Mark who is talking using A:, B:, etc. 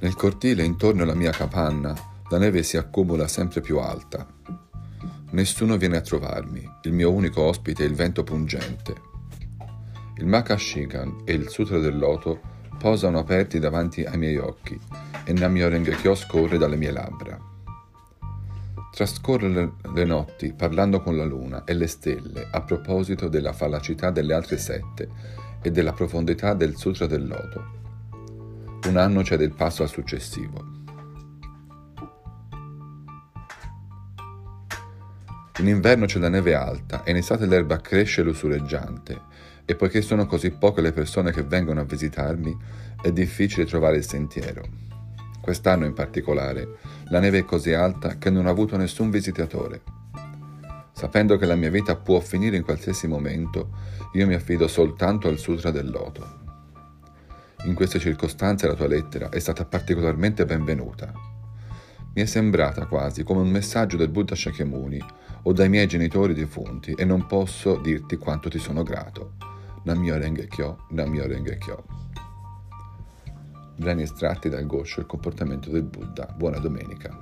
A: Nel cortile intorno alla mia capanna la neve si accumula sempre più alta. Nessuno viene a trovarmi, il mio unico ospite è il vento pungente. Il Makashikan e il Sutra del Loto posano aperti davanti ai miei occhi e Namyo Rengekyo scorre dalle mie labbra. Trascorre le, le notti parlando con la luna e le stelle a proposito della fallacità delle altre sette e della profondità del Sutra del Loto un anno cede il passo al successivo. In inverno c'è la neve alta e in estate l'erba cresce lussureggiante e poiché sono così poche le persone che vengono a visitarmi, è difficile trovare il sentiero. Quest'anno in particolare la neve è così alta che non ho avuto nessun visitatore. Sapendo che la mia vita può finire in qualsiasi momento, io mi affido soltanto al Sutra del Loto. In queste circostanze la tua lettera è stata particolarmente benvenuta. Mi è sembrata quasi come un messaggio del Buddha Shakyamuni o dai miei genitori defunti e non posso dirti quanto ti sono grato. Namyo Rengekyo, Namyo Rengekyo. Brani estratti dal Gosho Il comportamento del Buddha. Buona domenica.